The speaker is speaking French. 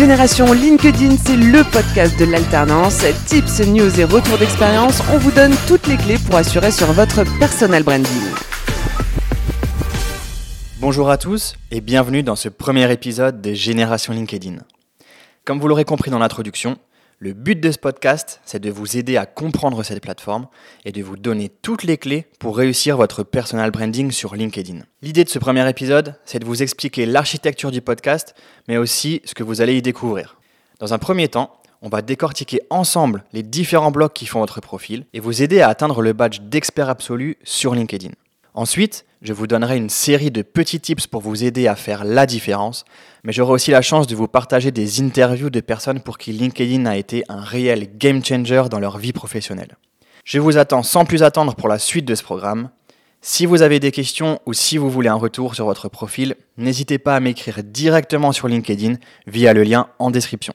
Génération LinkedIn, c'est le podcast de l'alternance. Tips, news et retours d'expérience, on vous donne toutes les clés pour assurer sur votre personal branding. Bonjour à tous et bienvenue dans ce premier épisode des Génération LinkedIn. Comme vous l'aurez compris dans l'introduction, le but de ce podcast, c'est de vous aider à comprendre cette plateforme et de vous donner toutes les clés pour réussir votre personal branding sur LinkedIn. L'idée de ce premier épisode, c'est de vous expliquer l'architecture du podcast, mais aussi ce que vous allez y découvrir. Dans un premier temps, on va décortiquer ensemble les différents blocs qui font votre profil et vous aider à atteindre le badge d'expert absolu sur LinkedIn. Ensuite, je vous donnerai une série de petits tips pour vous aider à faire la différence, mais j'aurai aussi la chance de vous partager des interviews de personnes pour qui LinkedIn a été un réel game changer dans leur vie professionnelle. Je vous attends sans plus attendre pour la suite de ce programme. Si vous avez des questions ou si vous voulez un retour sur votre profil, n'hésitez pas à m'écrire directement sur LinkedIn via le lien en description.